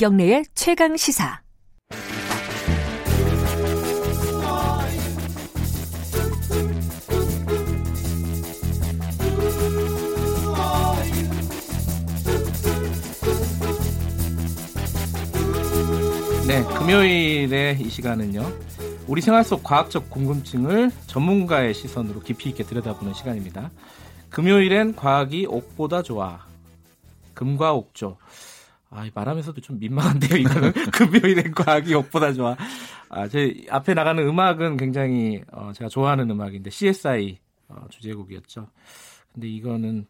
김경래의 최강 시사. 네, 금요일의 이 시간은요. 우리 생활 속 과학적 궁금증을 전문가의 시선으로 깊이 있게 들여다보는 시간입니다. 금요일엔 과학이 옥보다 좋아. 금과 옥조. 아, 말하면서도 좀 민망한데요, 이거는. 금요일엔 과학이 옥보다 좋아. 아, 제 앞에 나가는 음악은 굉장히 어, 제가 좋아하는 음악인데, CSI 어, 주제곡이었죠. 근데 이거는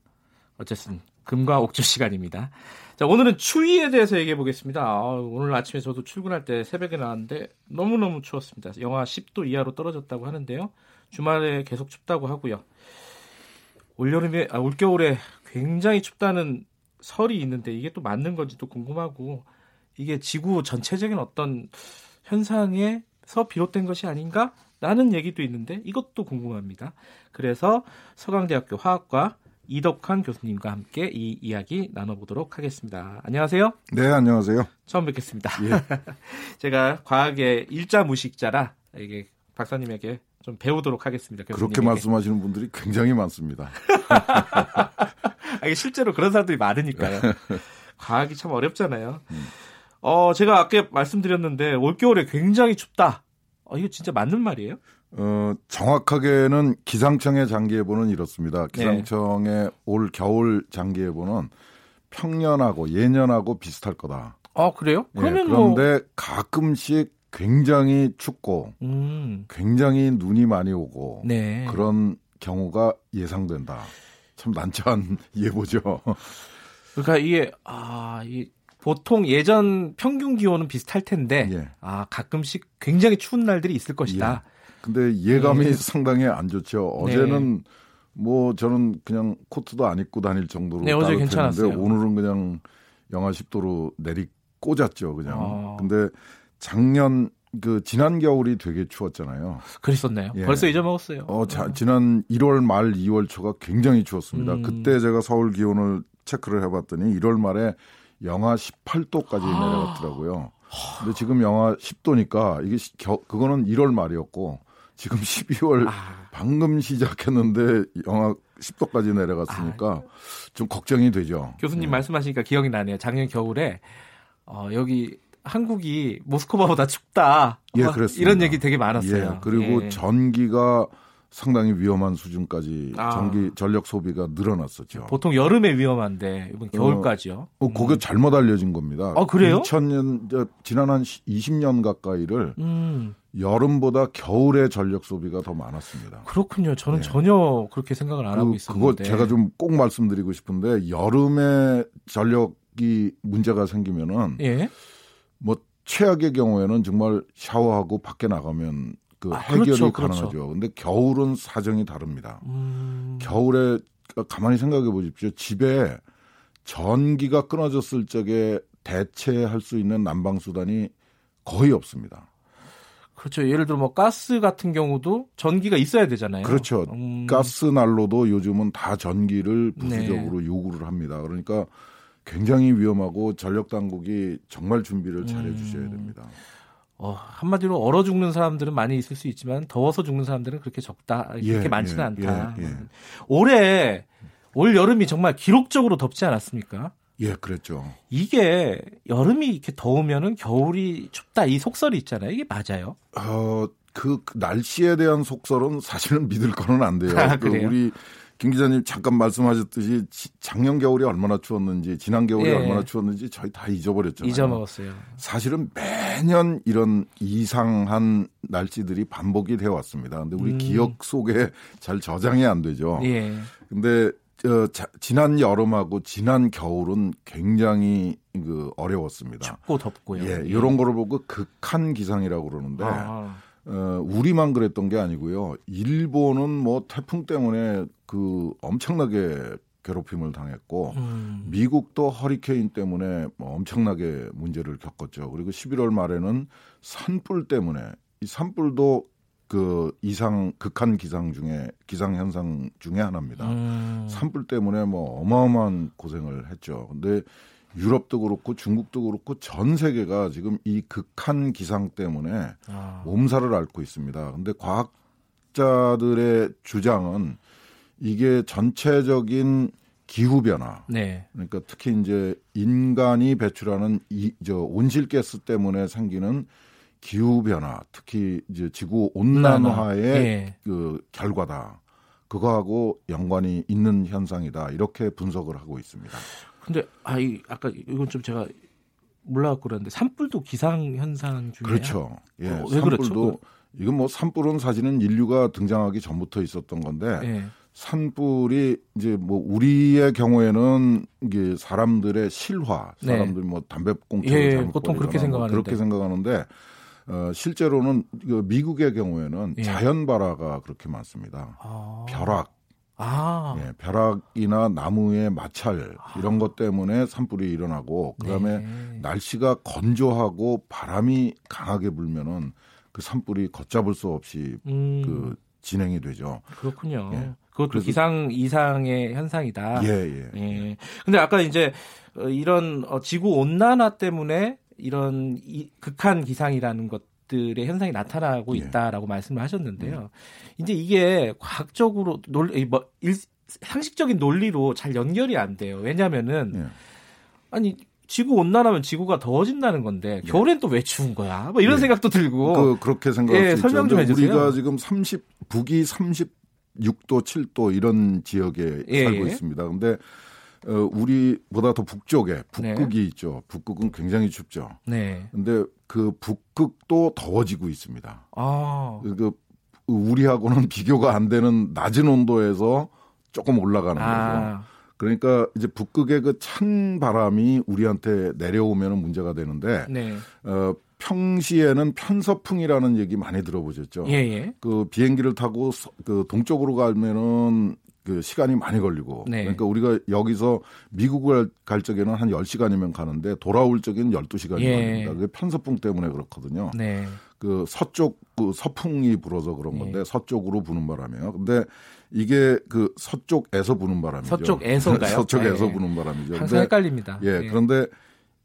어쨌든 금과 옥조 시간입니다. 자, 오늘은 추위에 대해서 얘기해 보겠습니다. 아, 오늘 아침에 저도 출근할 때 새벽에 나왔는데 너무너무 추웠습니다. 영하 10도 이하로 떨어졌다고 하는데요. 주말에 계속 춥다고 하고요. 올여름에, 아, 올겨울에 굉장히 춥다는 설이 있는데 이게 또 맞는 건지 또 궁금하고 이게 지구 전체적인 어떤 현상에서 비롯된 것이 아닌가? 라는 얘기도 있는데 이것도 궁금합니다. 그래서 서강대학교 화학과 이덕환 교수님과 함께 이 이야기 나눠보도록 하겠습니다. 안녕하세요. 네, 안녕하세요. 처음 뵙겠습니다. 예. 제가 과학의 일자 무식자라 이게 박사님에게 좀 배우도록 하겠습니다. 교수님에게. 그렇게 말씀하시는 분들이 굉장히 많습니다. 아, 이게 실제로 그런 사람들이 많으니까요. 과학이 참 어렵잖아요. 음. 어, 제가 아까 말씀드렸는데 올겨울에 굉장히 춥다. 어, 이거 진짜 맞는 말이에요? 어, 정확하게는 기상청의 장기예보는 이렇습니다. 기상청의 네. 올 겨울 장기예보는 평년하고 예년하고 비슷할 거다. 아 그래요? 예, 그러면 네, 그런데 뭐... 가끔씩 굉장히 춥고 음. 굉장히 눈이 많이 오고 네. 그런 경우가 예상된다. 참 난처한 예보죠. 그러니까 이게 아, 이 보통 예전 평균 기온은 비슷할 텐데 예. 아 가끔씩 굉장히 추운 날들이 있을 것이다. 예. 근데 예감이 네. 상당히 안 좋죠. 어제는 네. 뭐 저는 그냥 코트도 안 입고 다닐 정도로 네, 어제 괜찮았는데 오늘은 그냥 영하 10도로 내리 꽂았죠, 그냥. 아. 근데 작년 그 지난 겨울이 되게 추웠잖아요. 그랬었나요? 예. 벌써 잊어먹었어요. 어, 자, 지난 1월 말 2월 초가 굉장히 추웠습니다. 음. 그때 제가 서울 기온을 체크를 해봤더니 1월 말에 영하 18도까지 아. 내려갔더라고요. 근데 지금 영하 10도니까 이게 겨, 그거는 1월 말이었고 지금 12월 아. 방금 시작했는데 영하 10도까지 내려갔으니까 아. 좀 걱정이 되죠. 교수님 네. 말씀하시니까 기억이 나네요. 작년 겨울에 어, 여기 한국이 모스크바보다 춥다. 예, 그렇습니다. 이런 얘기 되게 많았어요. 예, 그리고 예. 전기가 상당히 위험한 수준까지 아. 전기 전력 소비가 늘어났었죠. 보통 여름에 위험한데 이번 겨울까지요. 어, 어 그게 음. 잘못 알려진 겁니다. 아 그래요? 2000년 지난 한 20년 가까이를 음. 여름보다 겨울에 전력 소비가 더 많았습니다. 그렇군요. 저는 네. 전혀 그렇게 생각을 안 그, 하고 있었는데. 그거 제가 좀 꼭 말씀드리고 싶은데 여름에 전력이 문제가 생기면은 예? 뭐 최악의 경우에는 정말 샤워하고 밖에 나가면 그 아, 해결이 그렇죠, 그렇죠. 가능하죠. 그렇죠. 근데 겨울은 사정이 다릅니다. 음... 겨울에 가만히 생각해 보십시오. 집에 전기가 끊어졌을 적에 대체할 수 있는 난방 수단이 거의 없습니다. 그렇죠. 예를 들어 뭐 가스 같은 경우도 전기가 있어야 되잖아요. 그렇죠. 음... 가스 난로도 요즘은 다 전기를 부수적으로 네. 요구를 합니다. 그러니까 굉장히 위험하고 전력 당국이 정말 준비를 잘해 주셔야 음. 됩니다. 어, 한마디로 얼어 죽는 사람들은 많이 있을 수 있지만 더워서 죽는 사람들은 그렇게 적다 그렇게 예, 많지는 예, 않다. 예, 예. 올해 올 여름이 정말 기록적으로 덥지 않았습니까? 예, 그랬죠. 이게 여름이 이렇게 더우면은 겨울이 춥다 이 속설이 있잖아요. 이게 맞아요? 어, 그, 그 날씨에 대한 속설은 사실은 믿을 거는 안 돼요. 아, 그 우리 김 기자님 잠깐 말씀하셨듯이 작년 겨울이 얼마나 추웠는지 지난 겨울이 예. 얼마나 추웠는지 저희 다 잊어버렸잖아요. 잊어먹었어요. 사실은 매년 이런 이상한 날씨들이 반복이 되어 왔습니다. 근데 우리 음. 기억 속에 잘 저장이 안 되죠. 예. 근데 어, 자, 지난 여름하고 지난 겨울은 굉장히 그 어려웠습니다. 춥고 덥고요. 예, 이런 거를 보고 극한 기상이라고 그러는데 아. 어, 우리만 그랬던 게 아니고요. 일본은 뭐 태풍 때문에 그 엄청나게 괴롭힘을 당했고 음. 미국도 허리케인 때문에 뭐 엄청나게 문제를 겪었죠. 그리고 11월 말에는 산불 때문에 이 산불도 그 이상 극한 기상 중에 기상 현상 중에 하나입니다. 음. 산불 때문에 뭐 어마어마한 고생을 했죠. 근데 유럽도 그렇고 중국도 그렇고 전 세계가 지금 이 극한 기상 때문에 아. 몸살을 앓고 있습니다. 근데 과학자들의 주장은 이게 전체적인 기후 변화. 네. 그러니까 특히 이제 인간이 배출하는 이 저 온실가스 때문에 생기는 기후 변화, 특히 이제 지구 온난화의 네. 그 결과다. 그거하고 연관이 있는 현상이다. 이렇게 분석을 하고 있습니다. 근데 아, 이 아까 이건 좀 제가 몰라갖고 그랬는데 산불도 기상 현상 중에 그렇죠. 예, 어, 산불도 그렇죠? 이건 뭐 산불은 사실은 인류가 등장하기 전부터 있었던 건데 예. 산불이 이제 뭐 우리의 경우에는 이게 사람들의 실화, 네. 사람들 뭐 담배꽁초를 예, 보통 그렇게 뭐 생각하는데 그렇게 생각하는데 어, 실제로는 그 미국의 경우에는 예. 자연 발화가 그렇게 많습니다. 아. 벼락, 아. 예, 벼락이나 나무의 마찰 이런 것 때문에 산불이 일어나고 그다음에 네. 날씨가 건조하고 바람이 강하게 불면은 그 산불이 걷잡을 수 없이 음. 그 진행이 되죠. 그렇군요. 예. 그것도 기상 이상의 현상이다. 예, 예. 예. 근데 아까 이제 어, 이런 어, 지구 온난화 때문에 이런 이, 극한 기상이라는 것 들의 현상이 나타나고 예. 있다라고 예. 말씀을 하셨는데요. 음. 이제 이게 과학적으로 논, 뭐, 일, 상식적인 논리로 잘 연결이 안 돼요. 왜냐면은, 예. 아니, 지구 온난하면 지구가 더워진다는 건데 예. 겨울엔 또 왜 추운 거야? 뭐 이런 예. 생각도 들고. 그, 그렇게 생각할 예, 수 설명 좀 해주세요. 우리가 지금 30 북이 36도, 7도 이런 지역에 예. 살고 있습니다. 근데 어, 우리보다 더 북쪽에 북극이 네. 있죠. 북극은 굉장히 춥죠. 네. 근데 그 북극도 더워지고 있습니다. 아. 그 우리하고는 비교가 안 되는 낮은 온도에서 조금 올라가는 아. 거죠. 그러니까 이제 북극의 그 찬 바람이 우리한테 내려오면 문제가 되는데 네. 어, 평시에는 편서풍이라는 얘기 많이 들어보셨죠. 예, 예. 그 비행기를 타고 그 동쪽으로 가면은 그 시간이 많이 걸리고 네. 그러니까 우리가 여기서 미국을 갈 적에는 한 10시간이면 가는데 돌아올 적에는 12시간이 예. 걸립니다. 그게 편서풍 때문에 그렇거든요. 네. 그 서쪽 그 서풍이 불어서 그런 건데 네. 서쪽으로 부는 바람이에요. 근데 이게 그 서쪽에서 부는 바람이죠. 서쪽에서인가요? 서쪽에서 네. 부는 바람이죠. 항상 헷갈립니다. 예. 네. 그런데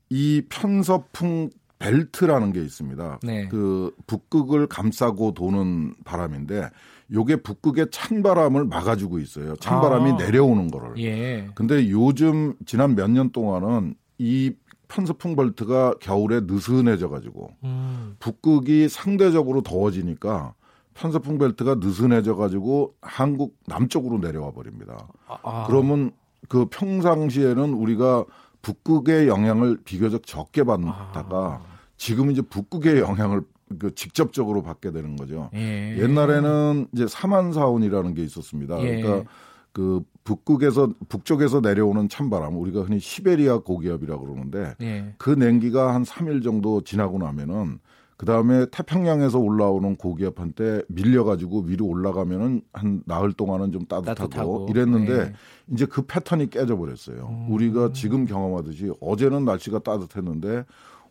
이 편서풍 벨트라는 게 있습니다. 네. 그 북극을 감싸고 도는 바람인데 요게 북극의 찬바람을 막아주고 있어요. 찬바람이 아. 내려오는 거를. 예. 근데 요즘 지난 몇 년 동안은 이 편서풍 벨트가 겨울에 느슨해져 가지고 음. 북극이 상대적으로 더워지니까 편서풍 벨트가 느슨해져 가지고 한국 남쪽으로 내려와 버립니다. 아, 아. 그러면 그 평상시에는 우리가 북극의 영향을 비교적 적게 받다가 아. 지금 이제 북극의 영향을 그 직접적으로 받게 되는 거죠. 예. 옛날에는 이제 사만사온이라는 게 있었습니다. 예. 그러니까 그 북극에서 북쪽에서 내려오는 찬바람 우리가 흔히 시베리아 고기압이라고 그러는데 예. 그 냉기가 한 3일 정도 지나고 나면은 그 다음에 태평양에서 올라오는 고기압한테 밀려 가지고 위로 올라가면은 한 나흘 동안은 좀 따뜻하고, 따뜻하고. 이랬는데 네. 이제 그 패턴이 깨져 버렸어요. 음. 우리가 지금 경험하듯이 어제는 날씨가 따뜻했는데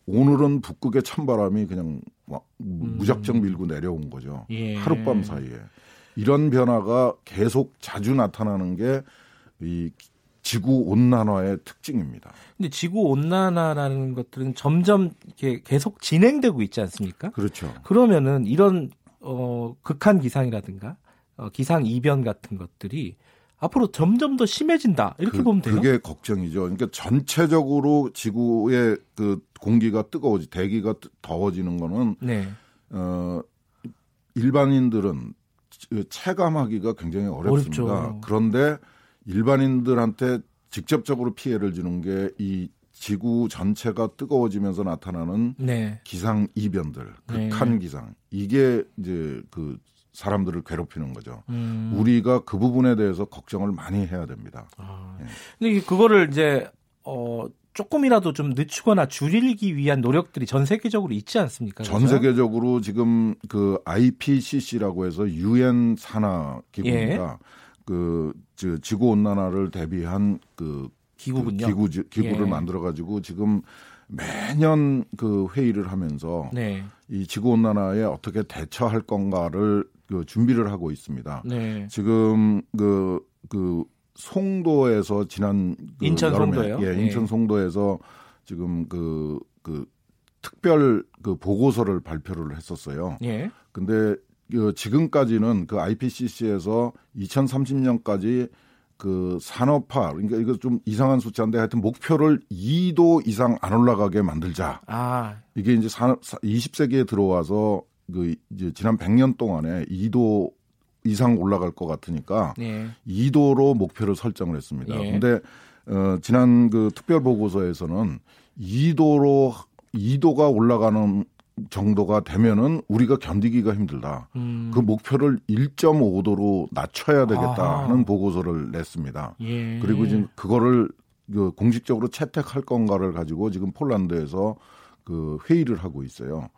오늘은 북극의 찬바람이 그냥 음. 무작정 밀고 내려온 거죠. 예. 하룻밤 사이에. 이런 변화가 계속 자주 나타나는 게 이 지구 온난화의 특징입니다. 근데 지구 온난화라는 것들은 점점 이렇게 계속 진행되고 있지 않습니까? 그렇죠. 그러면은 이런 어 극한 기상이라든가 어, 기상 이변 같은 것들이 앞으로 점점 더 심해진다 이렇게 그, 보면 돼요. 그게 걱정이죠. 그러니까 전체적으로 지구의 그 공기가 뜨거워지, 대기가 더워지는 거는 네. 어 일반인들은 체감하기가 굉장히 어렵습니다. 어렵죠. 그런데 일반인들한테 직접적으로 피해를 주는 게 이 지구 전체가 뜨거워지면서 나타나는 네. 기상 이변들, 극한 네. 기상. 이게 이제 그 사람들을 괴롭히는 거죠. 음. 우리가 그 부분에 대해서 걱정을 많이 해야 됩니다. 아. 예. 근데 그거를 이제 어 조금이라도 좀 늦추거나 줄이기 위한 노력들이 전 세계적으로 있지 않습니까? 전 그래서? 세계적으로 지금 그 IPCC라고 해서 유엔 산하 기구입니다. 예. 그 지구 온난화를 대비한 그 기구군요. 그 기구 기구를 예. 만들어 가지고 지금 매년 그 회의를 하면서 네. 이 지구 온난화에 어떻게 대처할 건가를 그 준비를 하고 있습니다. 네. 지금 그, 그 송도에서 지난 그 인천 여름에, 송도요? 예, 인천 예. 송도에서 지금 그그 그 특별 그 보고서를 발표를 했었어요. 예. 근데 그 지금까지는 그 IPCC에서 2030년까지 그 산업화 그러니까 이거 좀 이상한 숫자인데 하여튼 목표를 2도 이상 안 올라가게 만들자. 아. 이게 이제 산업 20세기에 들어와서 그 이제 지난 100년 동안에 2도 이상 올라갈 것 같으니까 예. 2도로 목표를 설정을 했습니다. 예. 근데 어 지난 그 특별 보고서에서는 2도로 2도가 올라가는 정도가 되면은 우리가 견디기가 힘들다. 음. 그 목표를 1.5도로 낮춰야 되겠다 아. 하는 보고서를 냈습니다. 예. 그리고 지금 그거를 그 공식적으로 채택할 건가를 가지고 지금 폴란드에서 그 회의를 하고 있어요.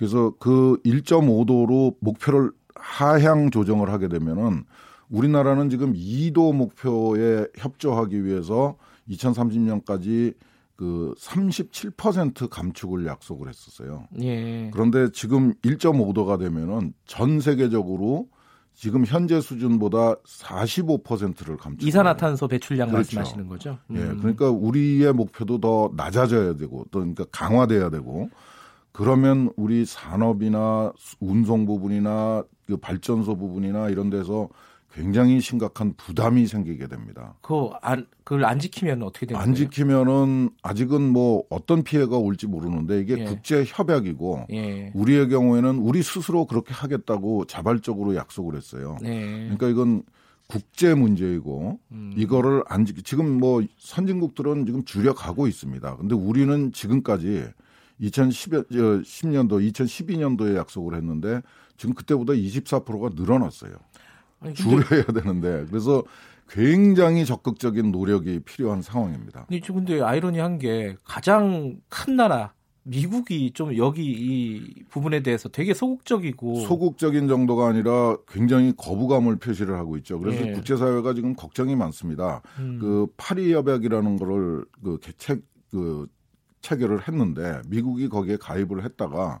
그래서 그 1.5도로 목표를 하향 조정을 하게 되면은 우리나라는 지금 2도 목표에 협조하기 위해서 2030년까지 그 37% 감축을 약속을 했었어요. 예. 그런데 지금 1.5도가 되면은 전 세계적으로 지금 현재 수준보다 45%를 감축. 이산화탄소 배출량 그렇죠. 말씀하시는 거죠? 음. 예. 그러니까 우리의 목표도 더 낮아져야 되고 또 그러니까 강화돼야 되고 그러면 우리 산업이나 운송 부분이나 그 발전소 부분이나 이런 데서 굉장히 심각한 부담이 생기게 됩니다. 그 안, 그걸 안 지키면 어떻게 되는 안 지키면은 아직은 뭐 어떤 피해가 올지 모르는데 이게 예. 국제 협약이고 예. 우리의 경우에는 우리 스스로 그렇게 하겠다고 자발적으로 약속을 했어요. 예. 그러니까 이건 국제 문제이고 음. 이거를 안 지키 지금 뭐 선진국들은 지금 주력하고 있습니다. 근데 우리는 지금까지 2010, 10년도, 2012년도에 약속을 했는데 지금 그때보다 24%가 늘어났어요. 아니. 줄여야 되는데 그래서 굉장히 적극적인 노력이 필요한 상황입니다. 근데, 근데 아이러니한 게 가장 큰 나라 미국이 좀 여기 이 부분에 대해서 되게 소극적이고 소극적인 정도가 아니라 굉장히 거부감을 표시를 하고 있죠. 그래서 예. 국제사회가 지금 걱정이 많습니다. 음. 그 파리 협약이라는 거를 그 개책 그 체결을 했는데 미국이 거기에 가입을 했다가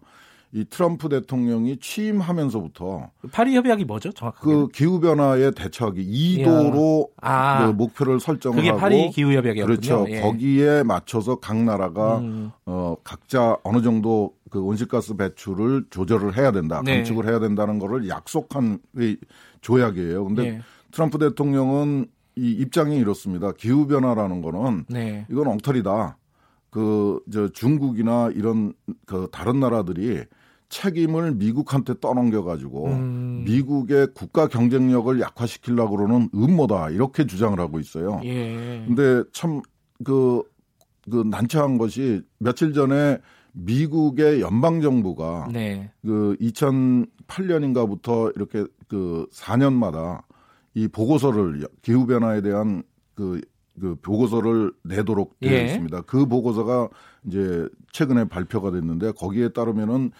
이 트럼프 대통령이 취임하면서부터 파리 협약이 뭐죠? 정확하게 그 기후 변화에 대처하기 2도로 아, 그 목표를 설정하고 그게 파리 기후 협약이었군요. 그렇죠. 예. 거기에 맞춰서 각 나라가 음. 어 각자 어느 정도 그 온실가스 배출을 조절을 해야 된다. 네. 감축을 해야 된다는 거를 약속한 조약이에요. 근데 예. 트럼프 대통령은 이 입장이 이렇습니다. 기후 변화라는 거는 네. 이건 엉터리다. 그 저 중국이나 이런 그 다른 나라들이 책임을 미국한테 떠넘겨 가지고 음. 미국의 국가 경쟁력을 약화시키려고 그러는 음모다 이렇게 주장을 하고 있어요. 예. 근데 참그그 난처한 것이 며칠 전에 미국의 연방 정부가 네. 그 2008년인가부터 이렇게 그 4년마다 이 보고서를 기후 변화에 대한 그 그 보고서를 내도록 되어 예. 있습니다. 그 보고서가 이제 최근에 발표가 됐는데 거기에 따르면은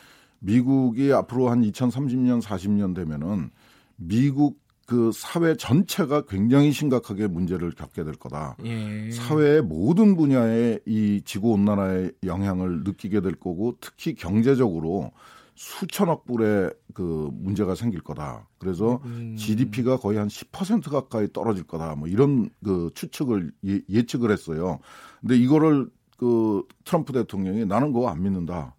미국이 앞으로 한 2030년 40년 되면은 미국 그 사회 전체가 굉장히 심각하게 문제를 겪게 될 거다. 예. 사회의 모든 분야에 이 지구 온난화의 영향을 느끼게 될 거고 특히 경제적으로 수천억 불의 그 문제가 생길 거다. 그래서 음. GDP가 거의 한 10% 가까이 떨어질 거다. 뭐 이런 그 추측을 예, 측을 했어요. 근데 이거를 그 트럼프 대통령이 나는 그거 안 믿는다.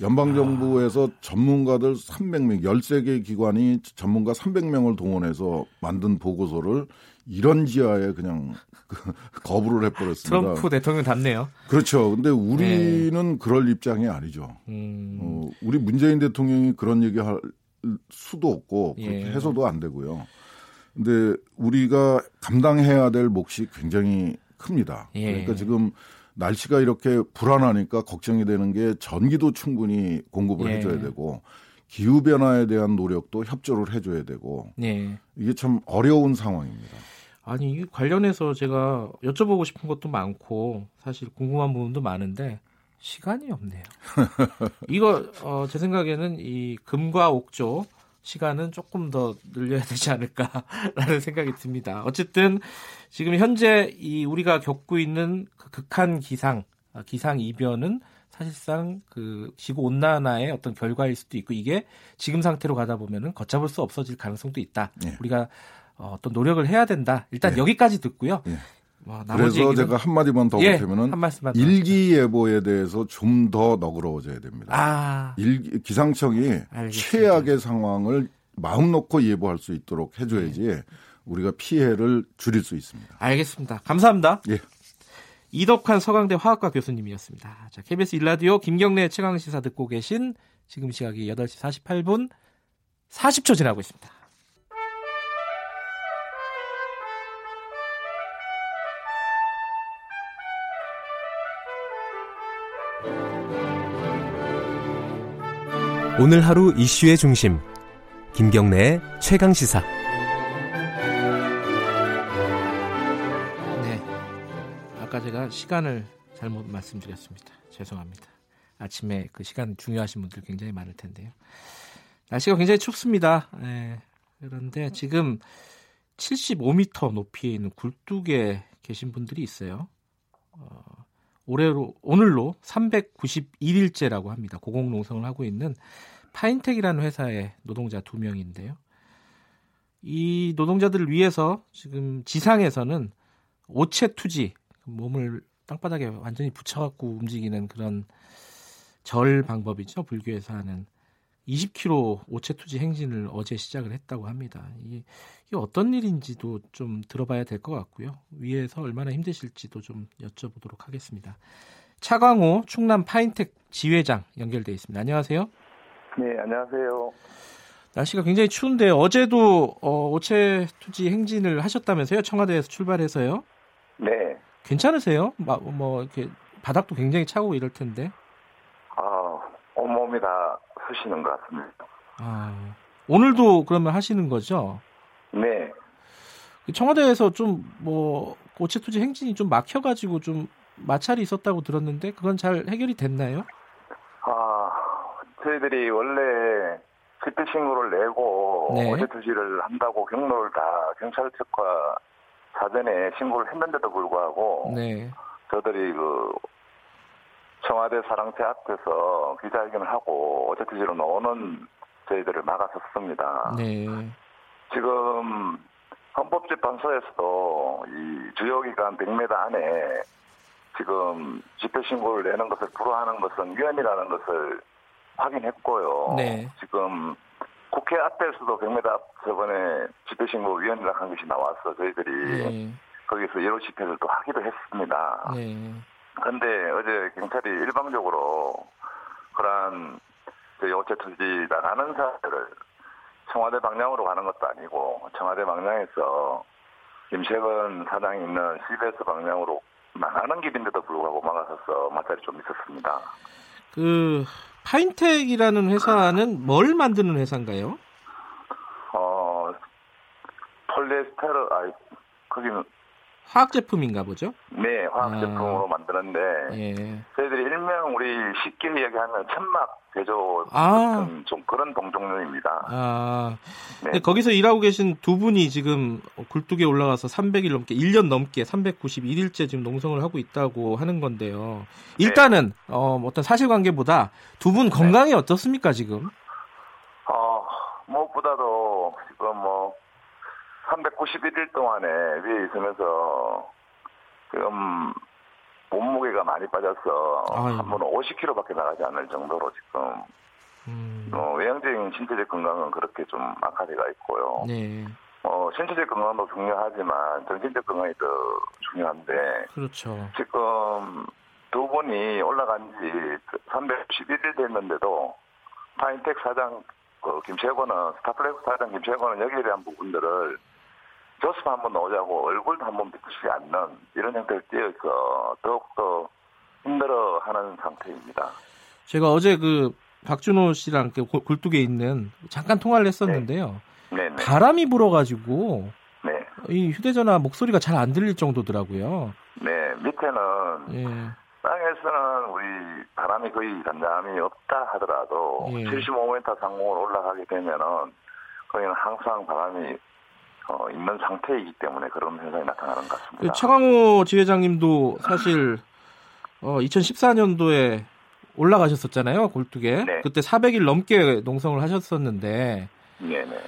연방 정부에서 아. 전문가들 300명, 13개 기관이 전문가 300명을 동원해서 만든 보고서를 이런 지하에 그냥 그 거부를 해버렸습니다. 트럼프 대통령 답네요. 그렇죠. 근데 우리는 네. 그럴 입장이 아니죠. 음. 어, 우리 문재인 대통령이 그런 얘기 할 수도 없고 그렇게 예. 해서도 안 되고요. 근데 우리가 감당해야 될 몫이 굉장히 큽니다. 예. 그러니까 지금 날씨가 이렇게 불안하니까 걱정이 되는 게 전기도 충분히 공급을 예. 해줘야 되고 기후 변화에 대한 노력도 협조를 해줘야 되고 예. 이게 참 어려운 상황입니다. 아니 이 관련해서 제가 여쭤보고 싶은 것도 많고 사실 궁금한 부분도 많은데 시간이 없네요. 이거 어, 제 생각에는 이 금과 옥조 시간은 조금 더 늘려야 되지 않을까라는 생각이 듭니다. 어쨌든 지금 현재 이 우리가 겪고 있는 그 극한 기상 아, 기상 이변은 사실상 그 지구 온난화의 어떤 결과일 수도 있고 이게 지금 상태로 가다 보면은 걷잡을 수 없어질 가능성도 있다. 네. 우리가 어, 떤 노력을 해야 된다. 일단 네. 여기까지 듣고요. 네. 뭐 그래서 얘기는... 제가 한 마디만 더 예, 보태면은 일기예보에 대해서 좀 더 너그러워져야 됩니다. 아. 일, 기상청이 알겠습니다. 최악의 상황을 마음 놓고 예보할 수 있도록 해줘야지 네. 우리가 피해를 줄일 수 있습니다. 알겠습니다. 감사합니다. 예. 이덕환 서강대 화학과 교수님이었습니다. 자, KBS 일라디오 김경래 최강 시사 듣고 계신 지금 시각이 8시 48분 40초 지나고 있습니다. 오늘 하루 이슈의 중심 김경래의 최강 시사. 네, 아까 제가 시간을 잘못 말씀드렸습니다. 죄송합니다. 아침에 그 시간 중요하신 분들 굉장히 많을 텐데요. 날씨가 굉장히 춥습니다. 네, 그런데 지금 75m 높이에 있는 굴뚝에 계신 분들이 있어요. 어, 올해로 오늘로 391일째라고 합니다. 고공농성을 하고 있는 파인텍이라는 회사의 노동자 두 명인데요. 이 노동자들을 위해서 지금 지상에서는 오체 투지 몸을 땅바닥에 완전히 붙여갖고 움직이는 그런 절 방법이죠. 불교에서 하는 20km 오체 투지 행진을 어제 시작을 했다고 합니다. 이게, 이게 어떤 일인지도 좀 들어봐야 될 것 같고요. 위에서 얼마나 힘드실지도 좀 여쭤보도록 하겠습니다. 차광호 충남 파인텍 지회장 연결돼 있습니다. 안녕하세요. 네, 안녕하세요. 날씨가 굉장히 추운데 어제도 어, 오체 투지 행진을 하셨다면서요? 청와대에서 출발해서요? 네. 괜찮으세요? 뭐, 뭐 이렇게 바닥도 굉장히 차고 이럴 텐데. 아, 온몸이 다 쑤시는 것 같습니다. 아, 오늘도 그러면 하시는 거죠? 네. 그 청와대에서 좀뭐 오체 투지 행진이 좀 막혀가지고 좀 마찰이 있었다고 들었는데 그건 잘 해결이 됐나요? 아, 저희들이 원래 집회 신고를 내고 네. 어제 투지를 한다고 경로를 다 경찰 측과 사전에 신고를 했는데도 불구하고 네. 저들이 그 청와대 사랑채 앞에서 기자회견을 하고 어제 투지로 나오는 저희들을 막았었습니다. 네. 지금 헌법재판소에서도 이 주요 기간 100m 안에 지금 집회 신고를 내는 것을 불허하는 것은 위헌이라는 것을 확인했고요. 네. 지금 국회 앞에서도 100m 앞 저번에 집회 신고 위원이라 한 것이 나와서 저희들이 네. 거기서 여러 집회를 또 하기도 했습니다. 네. 그런데 어제 경찰이 일방적으로 그러한 요체 투지 나가는 사람들을 청와대 방향으로 가는 것도 아니고 청와대 방향에서 김세건 사장이 있는 CBS 방향으로 나가는 길인데도 불구하고 막아서서 마찰이 좀 있었습니다. 그 파인텍이라는 회사는 뭘 만드는 회사인가요? 어, 폴리에스테르, 아, 거기는 화학 제품인가 보죠? 네, 화학 아, 제품으로 만드는데 예. 저희들이 일명 우리 쉽게 이야기하면 천막 제조 아. 같은 좀 그런 동종류입니다. 아, 네. 거기서 일하고 계신 두 분이 지금 굴뚝에 올라가서 300일 넘게 1년 넘게 391일째 지금 농성을 하고 있다고 하는 건데요. 일단은 네. 어, 어떤 사실관계보다 두 분 건강이 네. 어떻습니까 지금? 어, 무엇보다도 지금 뭐 391일 동안에 위에 있으면서 지금 몸무게가 많이 빠져서. 한 번은 50kg밖에 나가지 않을 정도로 지금 음. 어, 외형적인 신체적 건강은 그렇게 좀 악화돼가 있고요. 네. 어, 신체적 건강도 중요하지만 정신적 건강이 더 중요한데. 그렇죠. 지금 두 분이 올라간 지 311일 됐는데도 파인텍 사장 그 김세권 스타플렉스 사장 김세권은 여기에 대한 부분들을 교섭 한번 나오자고 얼굴도 한번 비추지 않는 이런 형태를 띄어서 더욱더 힘들어하는 상태입니다. 제가 어제 그 박준호 씨랑 그 굴뚝에 있는 잠깐 통화를 했었는데요. 네. 네, 네. 바람이 불어가지고 네. 이 휴대전화 목소리가 잘 안 들릴 정도더라고요. 네, 밑에는 예. 땅에서는 우리 바람이 거의 단잠이 없다 하더라도 예. 75m 상공으로 올라가게 되면은 거기는 항상 바람이 어, 있는 상태이기 때문에 그런 현상이 나타나는 것 같습니다. 그 차광호 지회장님도 사실 어, 2014년도에 올라가셨었잖아요 골뚝에 네. 그때 400일 넘게 농성을 하셨었는데 네네.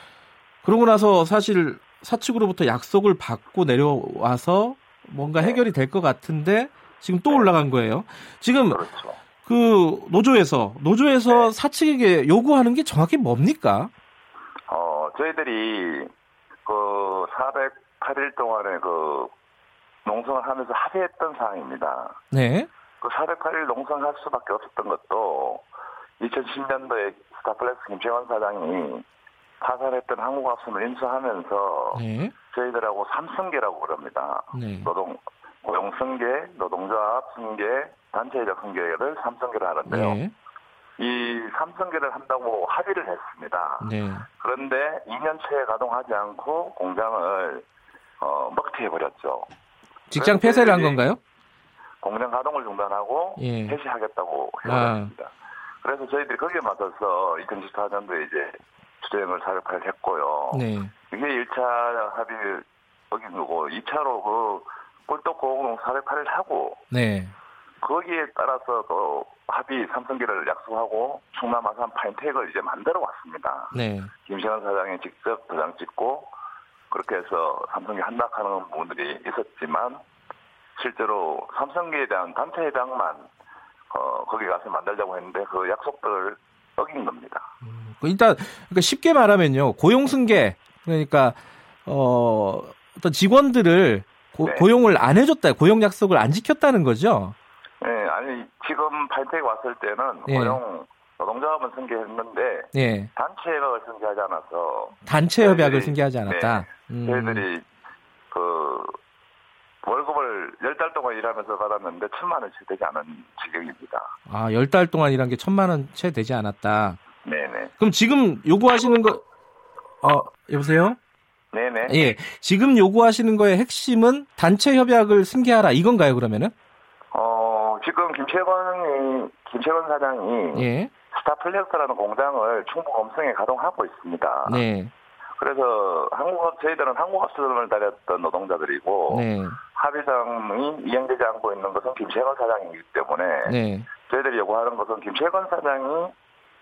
그러고 나서 사실 사측으로부터 약속을 받고 내려와서 뭔가 해결이 될 것 같은데 지금 또 올라간 거예요. 지금 그렇죠. 그 노조에서 노조에서 네. 사측에게 요구하는 게 정확히 뭡니까? 어 저희들이 그 408일 동안에 그 농성을 하면서 합의했던 사항입니다. 네. 그 408일 농성할 수밖에 없었던 것도 2010년도에 스타플렉스 김세권 사장이 파산했던 한국합섬을 인수하면서 네. 저희들하고 삼승계라고 그럽니다. 네. 노동 고용 승계, 노동조합 승계, 단체협약 승계를 삼승계를 하는데요. 네. 이 삼승계를 한다고 합의를 했습니다. 네. 그런데 2년채에 가동하지 않고 공장을 어, 먹튀해버렸죠. 직장 폐쇄를 한 건가요? 공장 가동을 중단하고 예. 폐쇄하겠다고 해버렸습니다. 아. 그래서 저희들이 거기에 맞서서 2014년도에 이제 투쟁을 사격을 했고요. 네. 이게 1차 합의를 어긴 거고 2차로 그 꿀떡공농 사격파를 하고 네. 거기에 따라서 또 합의 삼성기를 약속하고 충남 아산 파인텍을 이제 만들어 왔습니다. 네. 김시환 사장이 직접 도장 찍고 그렇게 해서 삼성기 한납하는 부분들이 있었지만 실제로 삼성기에 대한 단체 회장만 어, 거기 가서 만들자고 했는데 그 약속들을 어긴 겁니다. 음, 그 일단 그러니까 쉽게 말하면요 고용 승계 그러니까 어, 어떤 직원들을 고, 네. 고용을 안 해줬다 고용 약속을 안 지켰다는 거죠. 네, 아니 지금 파이텍 왔을 때는 예. 고용 노동조합은 승계했는데 예. 단체 협약을 승계하지 않아서 단체 협약을 승계하지 않았다. 네, 음. 저희들이 그 월급을 열 달 동안 일하면서 받았는데 천만 원씩 되지 않은 지경입니다. 아, 열 달 동안 일한 게 천만 원 채 되지 않았다. 네네. 그럼 지금 요구하시는 거, 어, 여보세요? 네네. 예. 지금 요구하시는 거의 핵심은 단체 협약을 승계하라 이건가요, 그러면은? 어, 지금 김채건, 김채건 사장이 예. 스타플렉스라는 공장을 충북 엄성에 가동하고 있습니다. 네. 그래서 한국업 저희들은 한국업수을 다녔던 노동자들이고 네. 합의상이 이행되지 않고 있는 것은 김채건 사장이기 때문에 네. 저희들이 요구하는 것은 김채건 사장이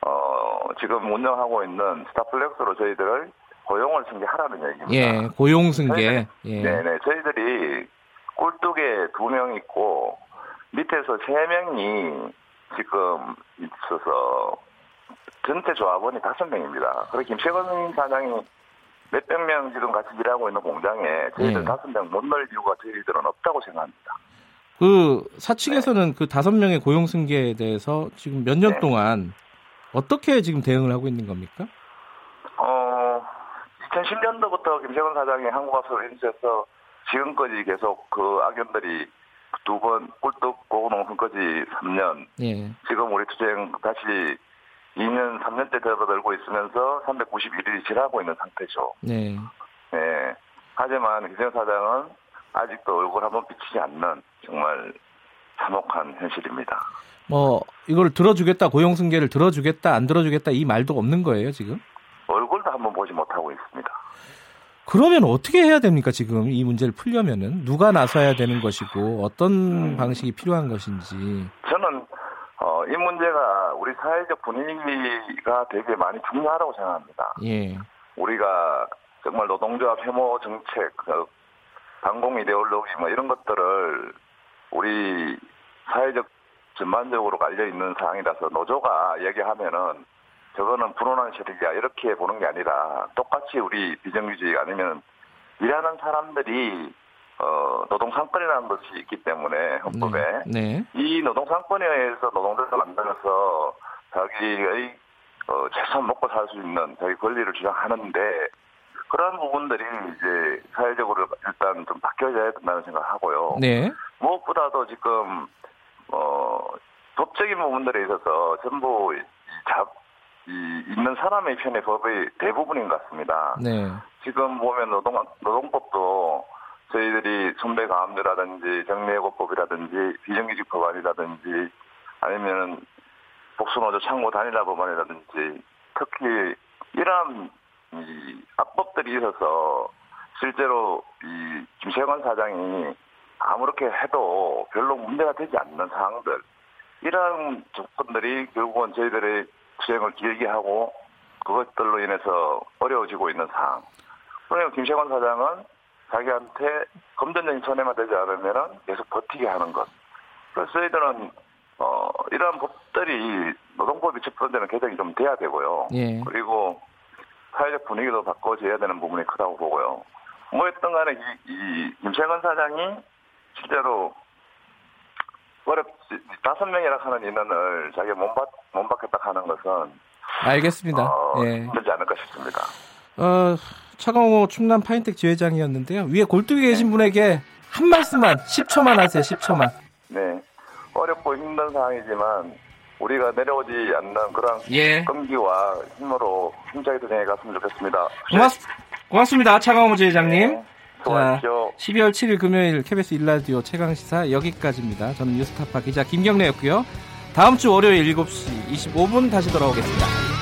어, 지금 운영하고 있는 스타플렉스로 저희들을 고용을 승계하라는 얘기입니다. 예, 고용 승계. 예. 네네. 저희들이 꿀뚝에 두 명 있고 밑에서 세 명이 지금 있어서 전체 조합원이 다섯 명입니다. 그리고 김채건 사장이 몇백 명 지금 같이 일하고 있는 공장에 저희들 예. 다섯 명못 넣을 이유가 저희들은 없다고 생각합니다. 그 사측에서는 네. 그 다섯 명의 고용 승계에 대해서 지금 몇년 네. 동안 어떻게 지금 대응을 하고 있는 겁니까? 어, 2010년도부터 김세건 사장이 한국학습을 인수해서 지금까지 계속 그 악연들이 두번 꿀떡 고농성까지 3년. 예. 지금 우리 투쟁 다시 2년, 3년째 접어들고 있으면서 391일이 지나고 있는 상태죠. 네. 네. 하지만 기생 사장은 아직도 얼굴 한번 비치지 않는 정말 참혹한 현실입니다. 뭐 이걸 들어주겠다 고용 승계를 들어주겠다 안 들어주겠다 이 말도 없는 거예요 지금? 얼굴도 한번 보지 못하고 있습니다. 그러면 어떻게 해야 됩니까 지금 이 문제를 풀려면은 누가 나서야 되는 것이고 어떤 음. 방식이 필요한 것인지 저는 어, 이 문제가 우리 사회적 분위기가 되게 많이 중요하다고 생각합니다. 예. 우리가 정말 노동조합 혐오 정책, 그 반공 이데올로기 뭐 이런 것들을 우리 사회적 전반적으로 깔려 있는 상황이라서 노조가 얘기하면은 저거는 불온한 실익이야 이렇게 보는 게 아니라 똑같이 우리 비정규직 아니면 일하는 사람들이 어, 노동상권이라는 것이 있기 때문에 헌법에 네. 네. 이 노동상권에 의해서 노동자를 만들어서 자기의 어, 최소한 먹고 살 수 있는 자기 권리를 주장하는데 그러한 부분들이 이제 사회적으로 일단 좀 바뀌어져야 된다는 생각을 하고요. 네. 무엇보다도 지금 어 법적인 부분들에 있어서 전부 이 있는 사람의 편의 법의 대부분인 것 같습니다. 네. 지금 보면 노동 노동법도 저희들이 선배 가압류라든지 정리해고법이라든지 비정규직 법안이라든지 아니면 복수노조 창고 단일화 법안이라든지 특히 이러한 이 악법들이 있어서 실제로 이 김세관 사장이 아무렇게 해도 별로 문제가 되지 않는 상황들 이러한 조건들이 결국은 저희들의 수행을 길게 하고 그것들로 인해서 어려워지고 있는 상황 그러면 김세관 사장은 자기한테 금전적인 손해만 되지 않으면 계속 버티게 하는 것. 그래서 저희들은 어, 이러한 법들이 노동법이 첫0번째는 개정이 좀 돼야 되고요. 예. 그리고 사회적 분위기도 바꿔줘야 되는 부분이 크다고 보고요. 뭐였던 간에 이, 이 김세건 사장이 실제로 어렵지 다섯 명이라 하는 인원을 자기가 못, 받, 못 받겠다 하는 것은 알겠습니다. 어, 예. 힘들지 않을까 싶습니다. 어, 차강호 충남 파인텍 지회장이었는데요. 위에 골뚝에 계신 네. 분에게 한 말씀만 10초만 하세요. 10초만. 네. 어렵고 힘든 상황이지만 우리가 내려오지 않는 그런 예. 끈기와 힘으로 힘차게 도전해 갔으면 좋겠습니다. 고맙, 고맙습니다. 차강호 지회장님. 네. 수고하십시오. 12월 7일 금요일 KBS 일라디오 최강시사 여기까지입니다. 저는 뉴스타파 기자 김경래였고요. 다음 주 월요일 7시 25분 다시 돌아오겠습니다.